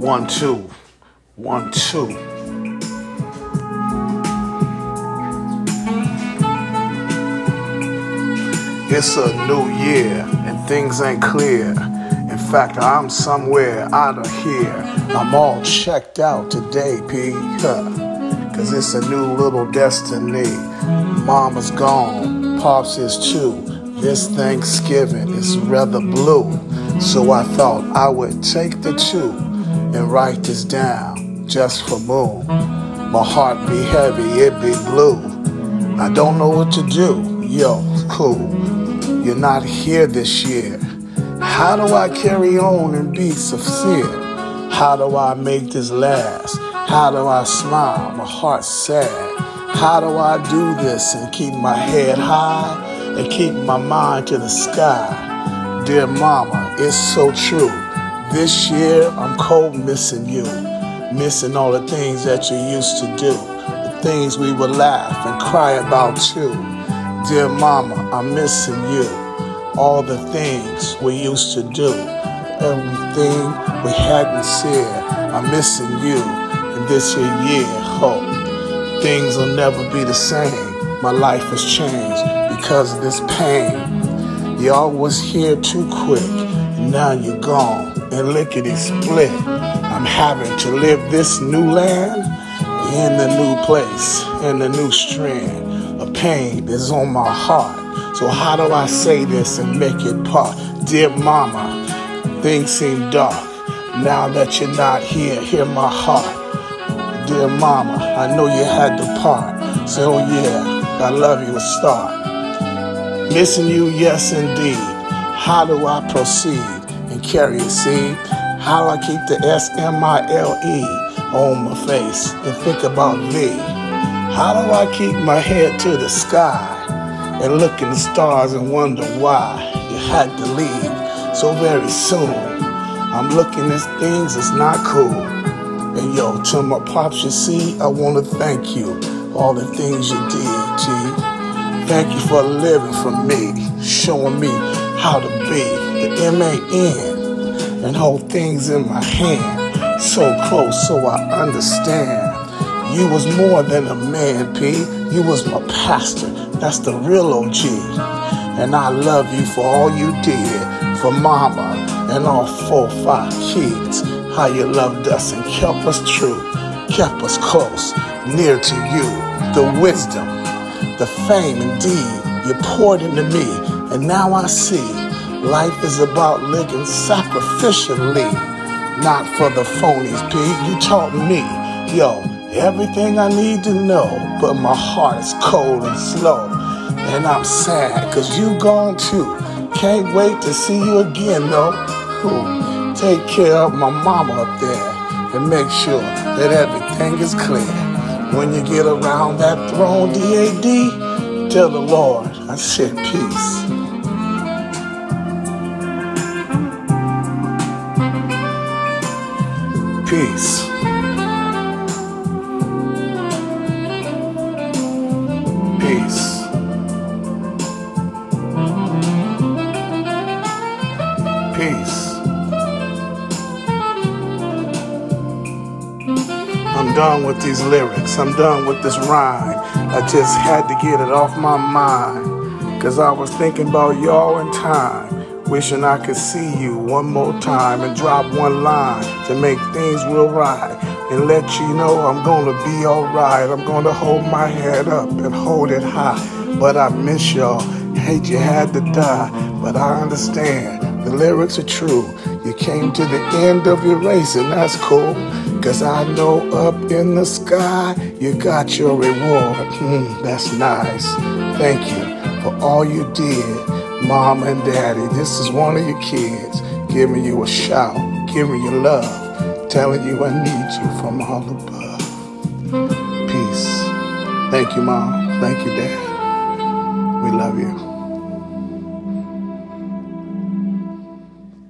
One, two. One, two. It's a new year and things ain't clear. In fact, I'm somewhere out of here. I'm all checked out today, P. Cause it's a new little destiny. Mama's gone, Pops is too. This Thanksgiving is rather blue. So I thought I would take the two and write this down just for Moon. My heart be heavy, it be blue. I don't know what to do. Yo, cool. You're not here this year. How do I carry on and be sincere? How do I make this last? How do I smile? My heart's sad. How do I do this and keep my head high and keep my mind to the sky? Dear mama, it's so true. This year I'm cold missing you, missing all the things that you used to do, the things we would laugh and cry about too. Dear mama, I'm missing you, all the things we used to do, everything we hadn't said. I'm missing you, and this year, year, hope things will never be the same. My life has changed because of this pain. Y'all was here too quick, and now you're gone and lickety split. I'm having to live this new land in the new place, in the new strand. A pain is on my heart. So how do I say this and make it part? Dear mama, things seem dark. Now that you're not here, hear my heart. Dear mama, I know you had to part. So yeah, I love you a start. Missing you, yes indeed. How do I proceed carry a seed? How I keep the S M I L E on my face and think about me? How do I keep my head to the sky and look in the stars and wonder why you had to leave so very soon? I'm looking at things that's not cool. And yo, to my pops, you see, I want to thank you all the things you did, G. Thank you for living for me, showing me how to be the M A N and hold things in my hand so close so I understand. You was more than a man, P. You was my pastor. That's the real OG. And I love you for all you did for mama and all four, five kids. How you loved us and kept us true, kept us close, near to you. The wisdom, the fame indeed you poured into me. And now I see life is about living sacrificially, not for the phonies, P. You taught me, yo, everything I need to know, but my heart is cold and slow. And I'm sad, cause you gone too. Can't wait to see you again, though. Ooh, take care of my mama up there and make sure that everything is clear. When you get around that throne, DAD, tell the Lord I said peace. Peace. Peace. Peace. I'm done with these lyrics. I'm done with this rhyme. I just had to get it off my mind. Cause I was thinking about y'all in time. Wishing I could see you one more time and drop one line to make things real right. And let you know I'm gonna be alright. I'm gonna hold my head up and hold it high. But I miss y'all. Hate you had to die. But I understand. The lyrics are true. You came to the end of your race, and that's cool. Cause I know up in the sky, you got your reward. Hmm, that's nice. Thank you for all you did, mom and daddy. This is one of your kids giving you a shout, giving you love, telling you I need you from all above. Peace. Thank you, mom. Thank you, dad. We love you.